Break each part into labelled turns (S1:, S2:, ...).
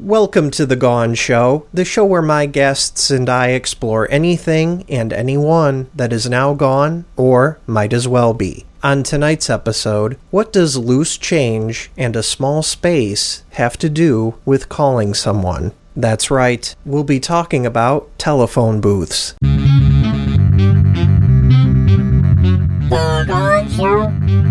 S1: Welcome to The Gone Show, the show where my guests and I explore anything and anyone that is now gone or might as well be. On tonight's episode, what does loose change and a small space have to do with calling someone? That's right, we'll be talking about telephone booths.
S2: The Gone Show.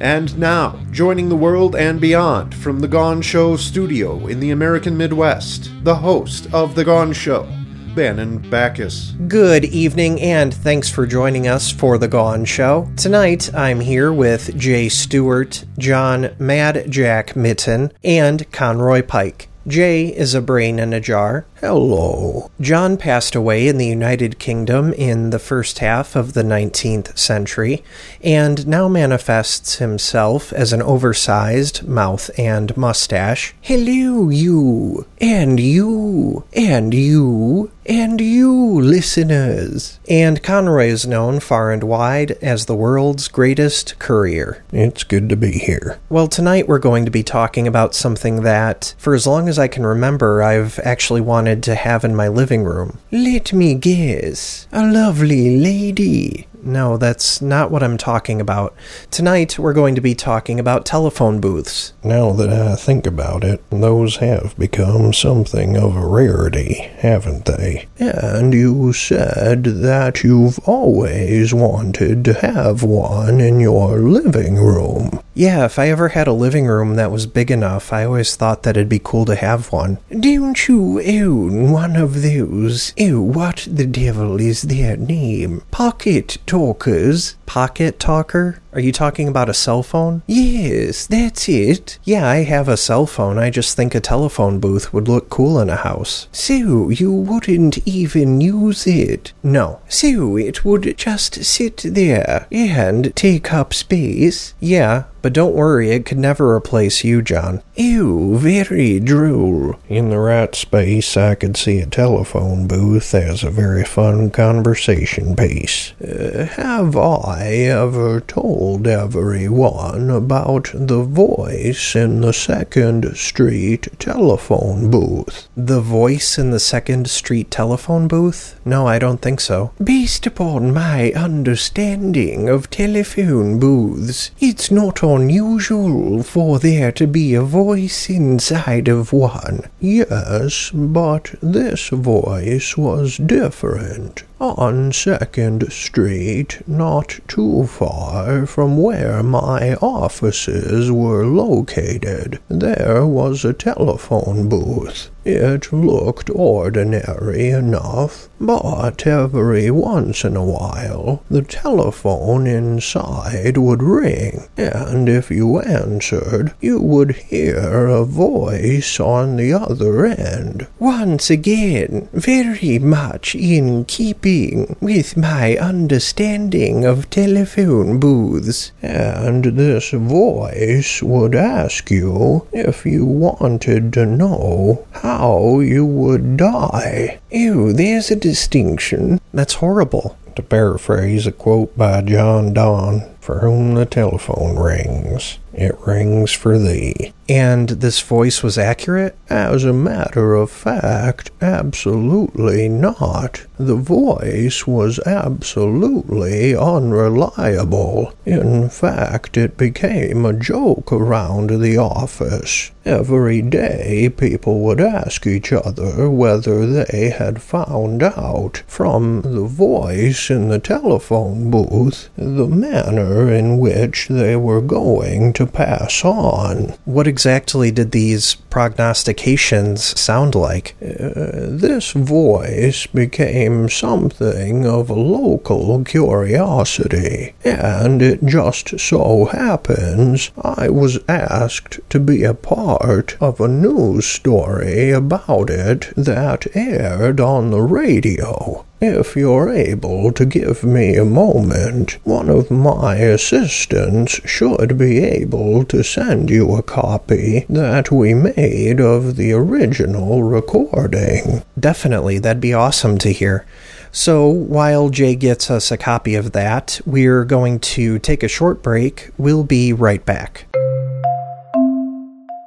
S3: And now, joining the world and beyond from The Gone Show studio in the American Midwest, the host of The Gone Show, Bannon Backus.
S1: Good evening, and thanks for joining us for The Gone Show. Tonight, I'm here with Jay Stewart, John Mad Jack Mitten, and Conroy Pike. Jay is a brain in a jar. Hello. John passed away in the United Kingdom in the first half of the 19th century and now manifests himself as an oversized mouth and mustache. Hello, you, and you, and you, and you, listeners. And Conroy is known far and wide as the world's greatest courier. It's good to be here. Well, tonight we're going to be talking about something that, for as long as I can remember, I've actually wanted to have in my living room. Let me guess. A lovely lady. No, that's not what I'm talking about. Tonight, we're going to be talking about telephone booths.
S4: Now that I think about it, those have become something of a rarity, haven't they? And you said that you've always wanted to have one in your living room.
S1: Yeah, if I ever had a living room that was big enough, I always thought that it'd be cool to have one.
S4: Don't you own one of those? Oh, what the devil is their name? Pocket talkers?
S1: Pocket talker? Are you talking about a cell phone?
S4: Yes, that's it.
S1: Yeah, I have a cell phone. I just think a telephone booth would look cool in a house.
S4: So you wouldn't even use it?
S1: No.
S4: So it would just sit there and take up space?
S1: Yeah, but don't worry, it could never replace you, John.
S4: Ew, very droll.
S5: In the right space, I could see a telephone booth as a very fun conversation piece.
S4: Uh, have I ever told everyone about the voice in the Second Street telephone booth?
S1: The voice in the Second Street telephone booth? No, I don't think so.
S4: Based upon my understanding of telephone booths, it's not unusual for there to be a voice inside of one. Yes, but this voice was different. On Second Street, not too far from where my offices were located, there was a telephone booth. It looked ordinary enough, but every once in a while the telephone inside would ring, and if you answered, you would hear a voice on the other end. Once again, very much in keeping with my understanding of telephone booths, and this voice would ask you if you wanted to know how how you would die. Ew, there's a distinction.
S1: That's horrible.
S5: To paraphrase a quote by John Donne, for whom the telephone rings, it rings for thee.
S1: And this voice was accurate?
S4: As a matter of fact, absolutely not. The voice was absolutely unreliable. In fact, it became a joke around the office. Every day, people would ask each other whether they had found out from the voice in the telephone booth the manner in which they were going to pass on.
S1: What exactly did these prognostications sound like?
S4: Uh, this voice became something of a local curiosity, and it just so happens I was asked to be a part of a news story about it that aired on the radio. If you're able to give me a moment, one of my assistants should be able to send you a copy that we made of the original recording.
S1: Definitely, that'd be awesome to hear. So, while Jay gets us a copy of that, we're going to take a short break. We'll be right back.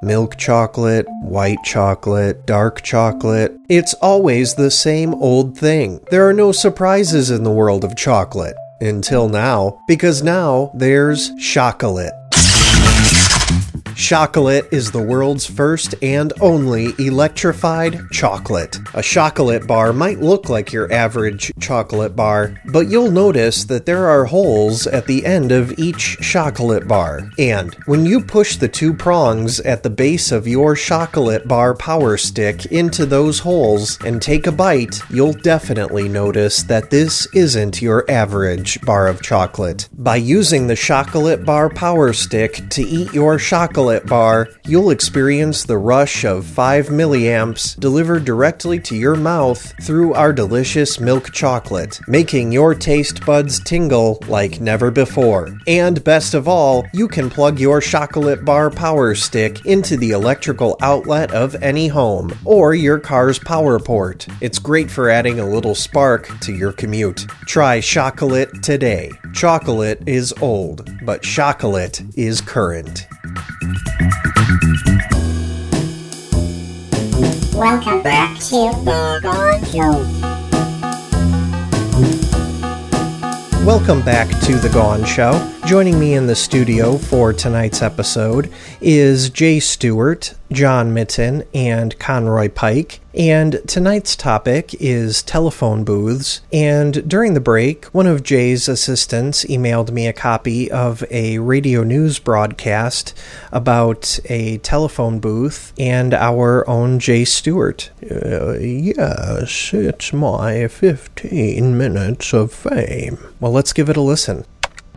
S6: Milk chocolate, white chocolate, dark chocolate. It's always the same old thing. There are no surprises in the world of chocolate. Until now, because now there's Shockolate. Shockolate is the world's first and only electrified chocolate. A Shockolate bar might look like your average chocolate bar, but you'll notice that there are holes at the end of each chocolate bar. And when you push the two prongs at the base of your chocolate bar power stick into those holes and take a bite, you'll definitely notice that this isn't your average bar of chocolate. By using the chocolate bar power stick to eat your chocolate bar, you'll experience the rush of 5 milliamps delivered directly to your mouth through our delicious milk chocolate, making your taste buds tingle like never before. And best of all, you can plug your chocolate bar power stick into the electrical outlet of any home or your car's power port. It's great for adding a little spark to your commute. Try Shockolate today. Chocolate is old, but Shockolate is current.
S3: Welcome back to the Gone Show.
S6: Welcome back to The Gone Show. Joining me in the studio for tonight's episode is Jay Stewart, John Mitten, and Conroy Pike. And tonight's topic is telephone booths. And during the break, one of Jay's assistants emailed me a copy of a radio news broadcast about a telephone booth and our own Jay Stewart.
S4: Uh, yes, it's my 15 minutes of fame.
S6: Well, let's give it a listen.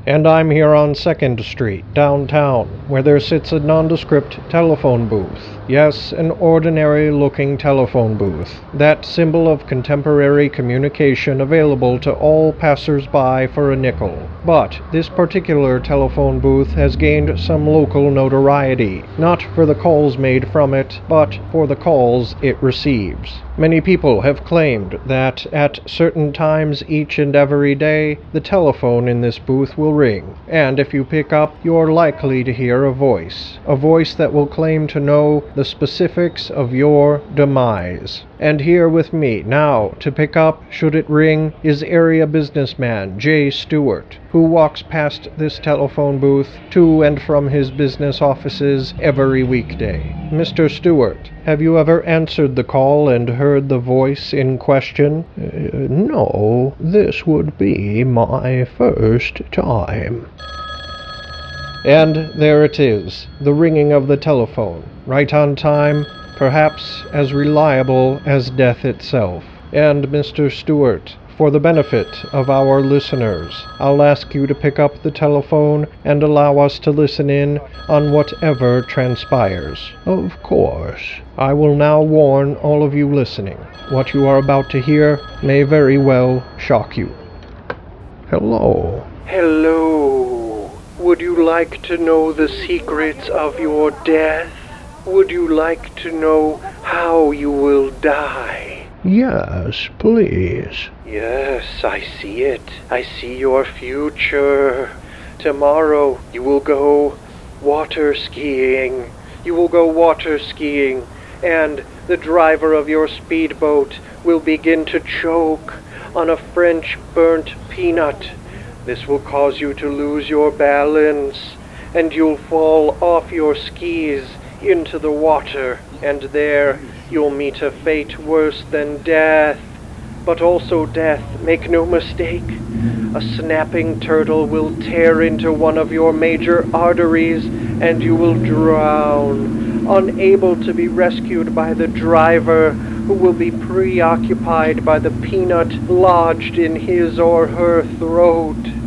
S4: And I'm here on 2nd Street, downtown, where there sits a nondescript telephone booth. Yes, an ordinary looking telephone booth. That symbol of contemporary communication available to all passers by for a nickel. But this particular telephone booth has gained some local notoriety, not for the calls made from it, but for the calls it receives. Many people have claimed that at certain times each and every day, the telephone in this booth will ring, and if you pick up, you're likely to hear a voice. A voice that will claim to know the specifics of your demise. And here with me now to pick up, should it ring, is area businessman Jay Stewart, who walks past this telephone booth to and from his business offices every weekday. Mr. Stewart, have you ever answered the call and heard the voice in question?
S7: Uh, no, this would be my first time.
S4: And there it is, the ringing of the telephone, right on time, perhaps as reliable as death itself. And, Mr. Stewart, for the benefit of our listeners, I'll ask you to pick up the telephone and allow us to listen in on whatever transpires.
S7: Of course.
S4: I will now warn all of you listening. What you are about to hear may very well shock you.
S7: Hello.
S4: Hello. Would you like to know the secrets of your death? Would you like to know how you will die?
S7: Yes, please.
S4: Yes, I see it. I see your future. Tomorrow you will go water skiing. You will go water skiing, and the driver of your speedboat will begin to choke on a French burnt peanut. This will cause you to lose your balance, and you'll fall off your skis into the water, and there you'll meet a fate worse than death. But also death, make no mistake. A snapping turtle will tear into one of your major arteries, and you will drown, unable to be rescued by the driver, who will be preoccupied by the peanut lodged in his or her throat.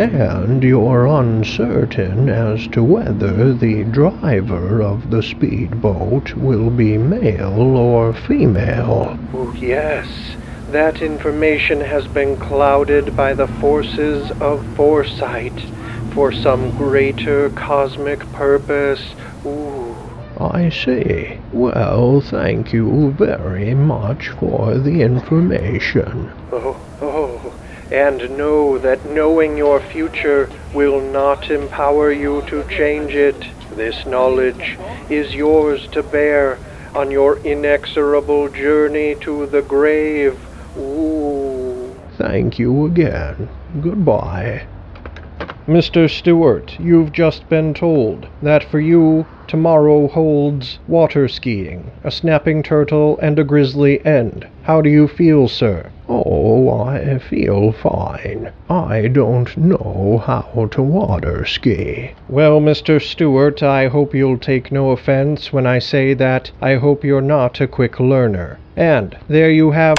S7: And you're uncertain as to whether the driver of the speedboat will be male or female.
S4: Oh, yes. That information has been clouded by the forces of foresight for some greater cosmic purpose. Ooh.
S7: I see. Well, thank you very much for the information.
S4: Oh. And know that knowing your future will not empower you to change it.
S5: This knowledge is yours to bear on your inexorable journey to the grave. Ooh.
S8: Thank you again. Goodbye.
S5: Mr. Stewart, you've just been told that for you, tomorrow holds water skiing, a snapping turtle, and a grisly end. How do you feel, sir?
S8: Oh, I feel fine. I don't know how to water ski.
S5: Well, Mr. Stewart, I hope you'll take no offense when I say that I hope you're not a quick learner. And there you have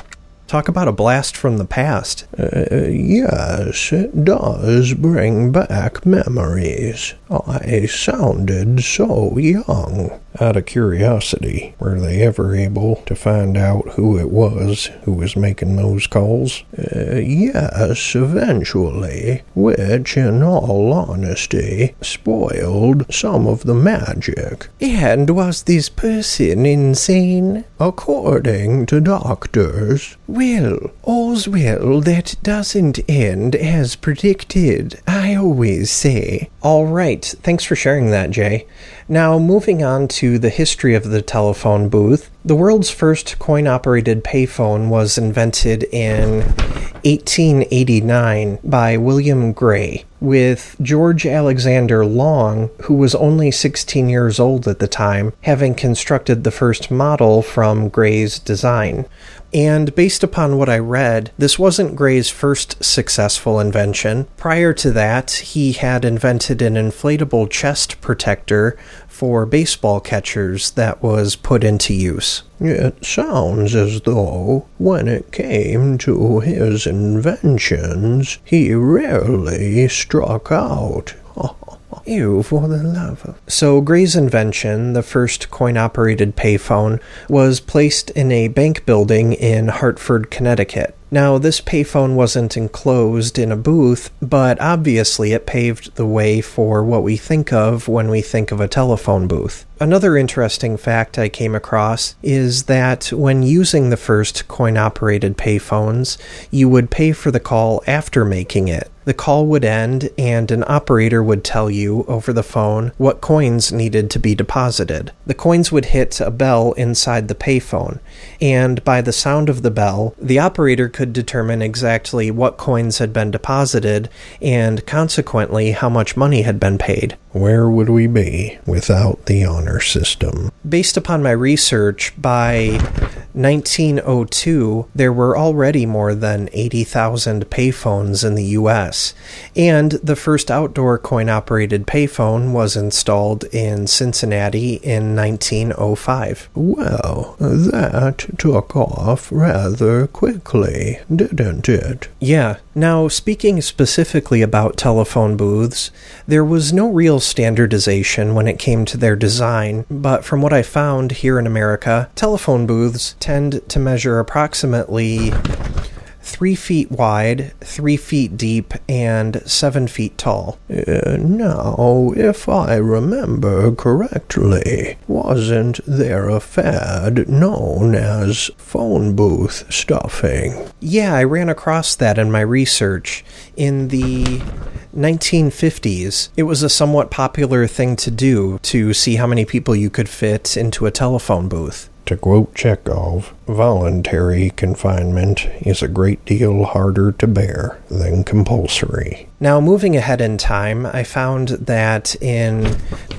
S4: Talk about a blast from the past.
S8: Uh, yes, it does bring back memories. I sounded so young.
S9: Out of curiosity, were they ever able to find out who it was who was making those calls?
S8: Uh, yes, eventually, which, in all honesty, spoiled some of the magic.
S9: And was this person insane?
S8: According to doctors.
S9: Well, all's well that doesn't end as predicted, I always say.
S4: All right, thanks for sharing that, Jay. Now, moving on to the history of the telephone booth, the world's first coin operated payphone was invented in 1889 by William Gray, with George Alexander Long, who was only 16 years old at the time, having constructed the first model from Gray's design. And based upon what I read, this wasn't Gray's first successful invention. Prior to that, he had invented an inflatable chest protector for baseball catchers that was put into use.
S8: It sounds as though, when it came to his inventions, he rarely struck out.
S4: For the love of. So, Gray's invention, the first coin operated payphone, was placed in a bank building in Hartford, Connecticut. Now, this payphone wasn't enclosed in a booth, but obviously it paved the way for what we think of when we think of a telephone booth. Another interesting fact I came across is that when using the first coin operated payphones, you would pay for the call after making it. The call would end, and an operator would tell you over the phone what coins needed to be deposited. The coins would hit a bell inside the payphone, and by the sound of the bell, the operator could determine exactly what coins had been deposited and consequently how much money had been paid.
S9: Where would we be without the honor system?
S4: Based upon my research, by 1902, there were already more than 80,000 payphones in the US, and the first outdoor coin operated payphone was installed in Cincinnati in 1905.
S8: Well, that took off rather quickly, didn't it?
S4: Yeah. Now, speaking specifically about telephone booths, there was no real standardization when it came to their design, but from what I found here in America, telephone booths tend to measure approximately three feet wide, three feet deep, and seven feet tall.
S8: Uh, now, if I remember correctly, wasn't there a fad known as phone booth stuffing?
S4: Yeah, I ran across that in my research. In the 1950s, it was a somewhat popular thing to do to see how many people you could fit into a telephone booth.
S9: To quote Chekhov, voluntary confinement is a great deal harder to bear than compulsory.
S4: Now, moving ahead in time, I found that in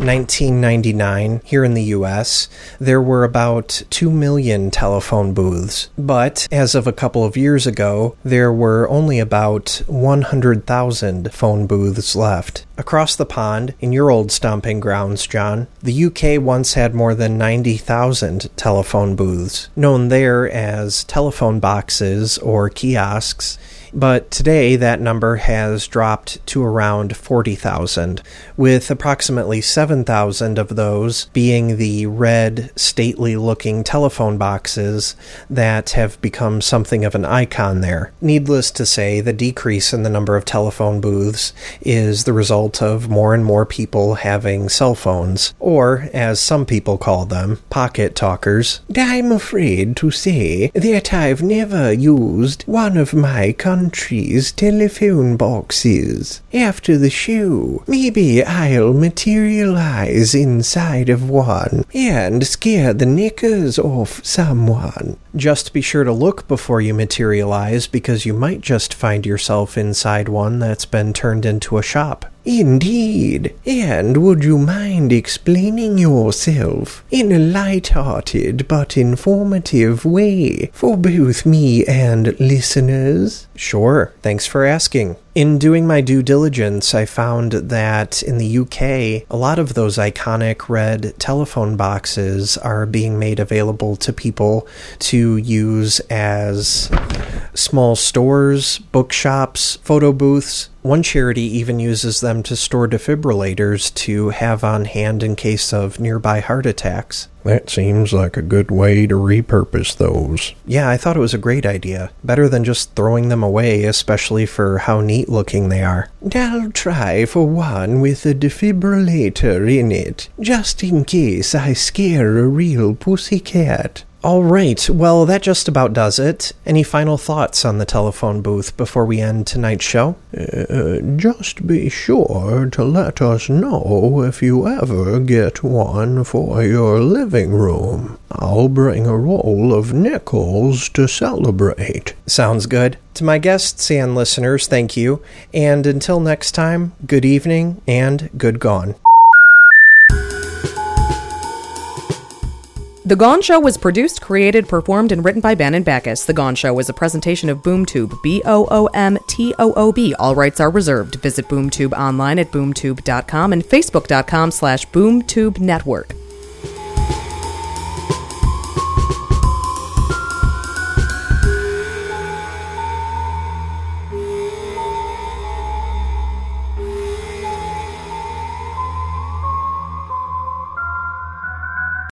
S4: 1999, here in the US, there were about 2 million telephone booths. But as of a couple of years ago, there were only about 100,000 phone booths left. Across the pond, in your old stomping grounds, John, the UK once had more than 90,000 telephone booths, known there as telephone boxes or kiosks but today that number has dropped to around 40,000, with approximately 7,000 of those being the red, stately looking telephone boxes that have become something of an icon there. Needless to say, the decrease in the number of telephone booths is the result of more and more people having cell phones, or, as some people call them, pocket talkers.
S9: I'm afraid to say that I've never used one of my country's telephone boxes. After the show, maybe I'll materialize inside of one and scare the knickers off someone.
S4: Just be sure to look before you materialize because you might just find yourself inside one that's been turned into a shop.
S9: Indeed. And would you mind explaining yourself in a light-hearted but informative way for both me and listeners?
S4: Sure, thanks for asking. In doing my due diligence, I found that in the UK, a lot of those iconic red telephone boxes are being made available to people to use as small stores, bookshops, photo booths. One charity even uses them to store defibrillators to have on hand in case of nearby heart attacks.
S8: That seems like a good way to repurpose those.
S4: Yeah, I thought it was a great idea. Better than just throwing them away, especially for how neat looking they are.
S9: I'll try for one with a defibrillator in it, just in case I scare a real pussycat.
S4: All right, well, that just about does it. Any final thoughts on the telephone booth before we end tonight's show?
S8: Uh, just be sure to let us know if you ever get one for your living room. I'll bring a roll of nickels to celebrate.
S4: Sounds good. To my guests and listeners, thank you. And until next time, good evening and good gone.
S10: The Gone Show was produced, created, performed, and written by Bannon Backus. The Gone Show is a presentation of BoomToob, B O O M T O O B. All rights are reserved. Visit BoomToob online at boomtoob.com and facebook.com slash boomtoob network.